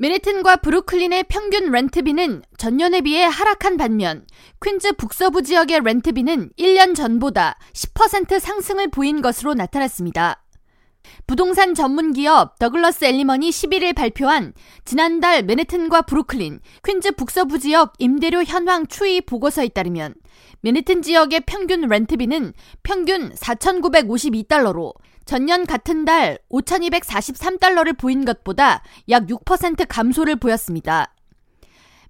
맨해튼과 브루클린의 평균 렌트비는 전년에 비해 하락한 반면 퀸즈 북서부 지역의 렌트비는 1년 전보다 10% 상승을 보인 것으로 나타났습니다. 부동산 전문 기업 더글러스 엘리먼이 11일 발표한 지난달 맨해튼과 브루클린, 퀸즈 북서부 지역 임대료 현황 추이 보고서에 따르면 맨해튼 지역의 평균 렌트비는 평균 4,952달러로 전년 같은 달 5,243달러를 보인 것보다 약 6% 감소를 보였습니다.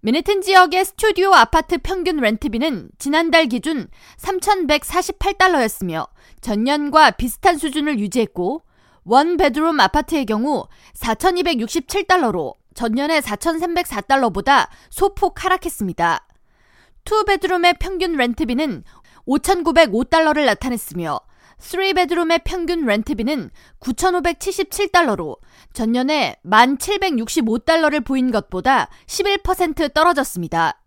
맨해튼 지역의 스튜디오 아파트 평균 rent비는 지난달 기준 3,148달러였으며 전년과 비슷한 수준을 유지했고 one bedroom 아파트의 경우 4,267달러로 전년의 4,304달러보다 소폭 하락했습니다. two bedroom의 평균 rent비는 5,905달러를 나타냈으며 3베드룸의 평균 렌트비는 9,577달러로 전년에 1,765달러를 보인 것보다 11% 떨어졌습니다.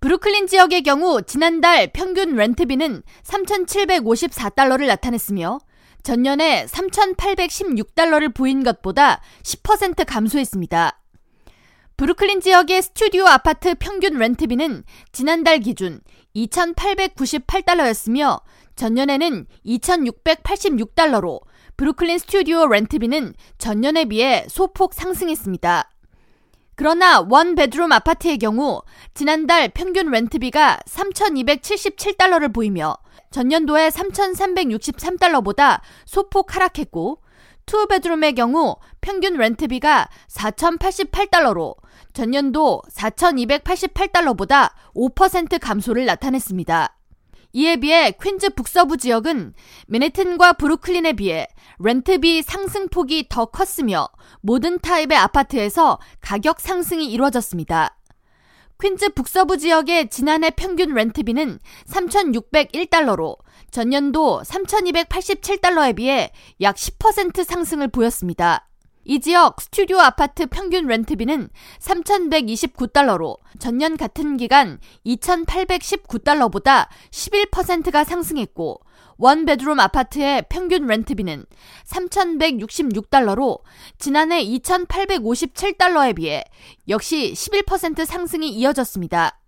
브루클린 지역의 경우 지난달 평균 렌트비는 3,754달러를 나타냈으며 전년에 3,816달러를 보인 것보다 10% 감소했습니다. 브루클린 지역의 스튜디오 아파트 평균 렌트비는 지난달 기준 2,898달러였으며 전년에는 2,686달러로 브루클린 스튜디오 렌트비는 전년에 비해 소폭 상승했습니다. 그러나 one bedroom 아파트의 경우 지난달 평균 렌트비가 3,277달러를 보이며 전년도에 3,363달러보다 소폭 하락했고 two bedroom의 경우 평균 렌트비가 4,088달러로 전년도 4,288달러보다 5% 감소를 나타냈습니다. 이에 비해 퀸즈 북서부 지역은 맨해튼과 브루클린에 비해 렌트비 상승폭이 더 컸으며 모든 타입의 아파트에서 가격 상승이 이루어졌습니다. 퀸즈 북서부 지역의 지난해 평균 렌트비는 3,601달러로 전년도 3,287달러에 비해 약 10% 상승을 보였습니다. 이 지역 스튜디오 아파트 평균 렌트비는 3,129달러로 전년 같은 기간 2,819달러보다 11%가 상승했고 one bedroom 아파트의 평균 렌트비는 3,166달러로 지난해 2,857달러에 비해 역시 11% 상승이 이어졌습니다.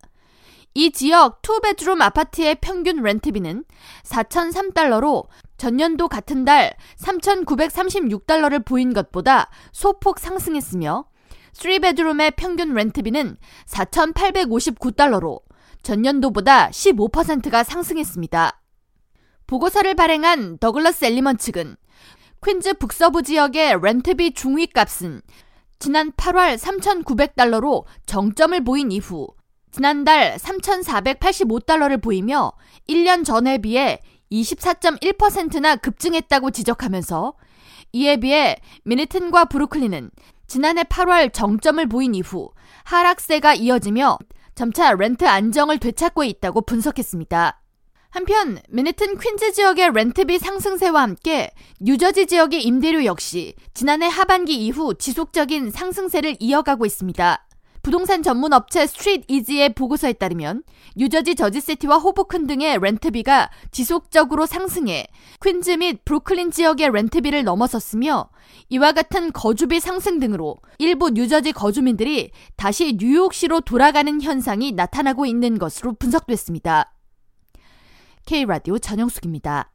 이 지역 two bedroom 아파트의 평균 렌트비는 4,003달러로 전년도 같은 달 3,936달러를 보인 것보다 소폭 상승했으며 3베드룸의 평균 렌트비는 4,859달러로 전년도보다 15%가 상승했습니다. 보고서를 발행한 더글러스 엘리먼 측은 퀸즈 북서부 지역의 렌트비 중위 값은 지난 8월 3,900달러로 정점을 보인 이후 지난달 3,485달러를 보이며 1년 전에 비해 24.1%나 급증했다고 지적하면서 이에 비해 맨해튼과 브루클린은 지난해 8월 정점을 보인 이후 하락세가 이어지며 점차 렌트 안정을 되찾고 있다고 분석했습니다. 한편 맨해튼 퀸즈 지역의 렌트비 상승세와 함께 뉴저지 지역의 임대료 역시 지난해 하반기 이후 지속적인 상승세를 이어가고 있습니다. 부동산 전문 업체 StreetEasy의 보고서에 따르면 뉴저지 저지시티와 호보큰 등의 렌트비가 지속적으로 상승해 퀸즈 및 브루클린 지역의 렌트비를 넘어섰으며 이와 같은 거주비 상승 등으로 일부 뉴저지 거주민들이 다시 뉴욕시로 돌아가는 현상이 나타나고 있는 것으로 분석됐습니다. K라디오 전영숙입니다.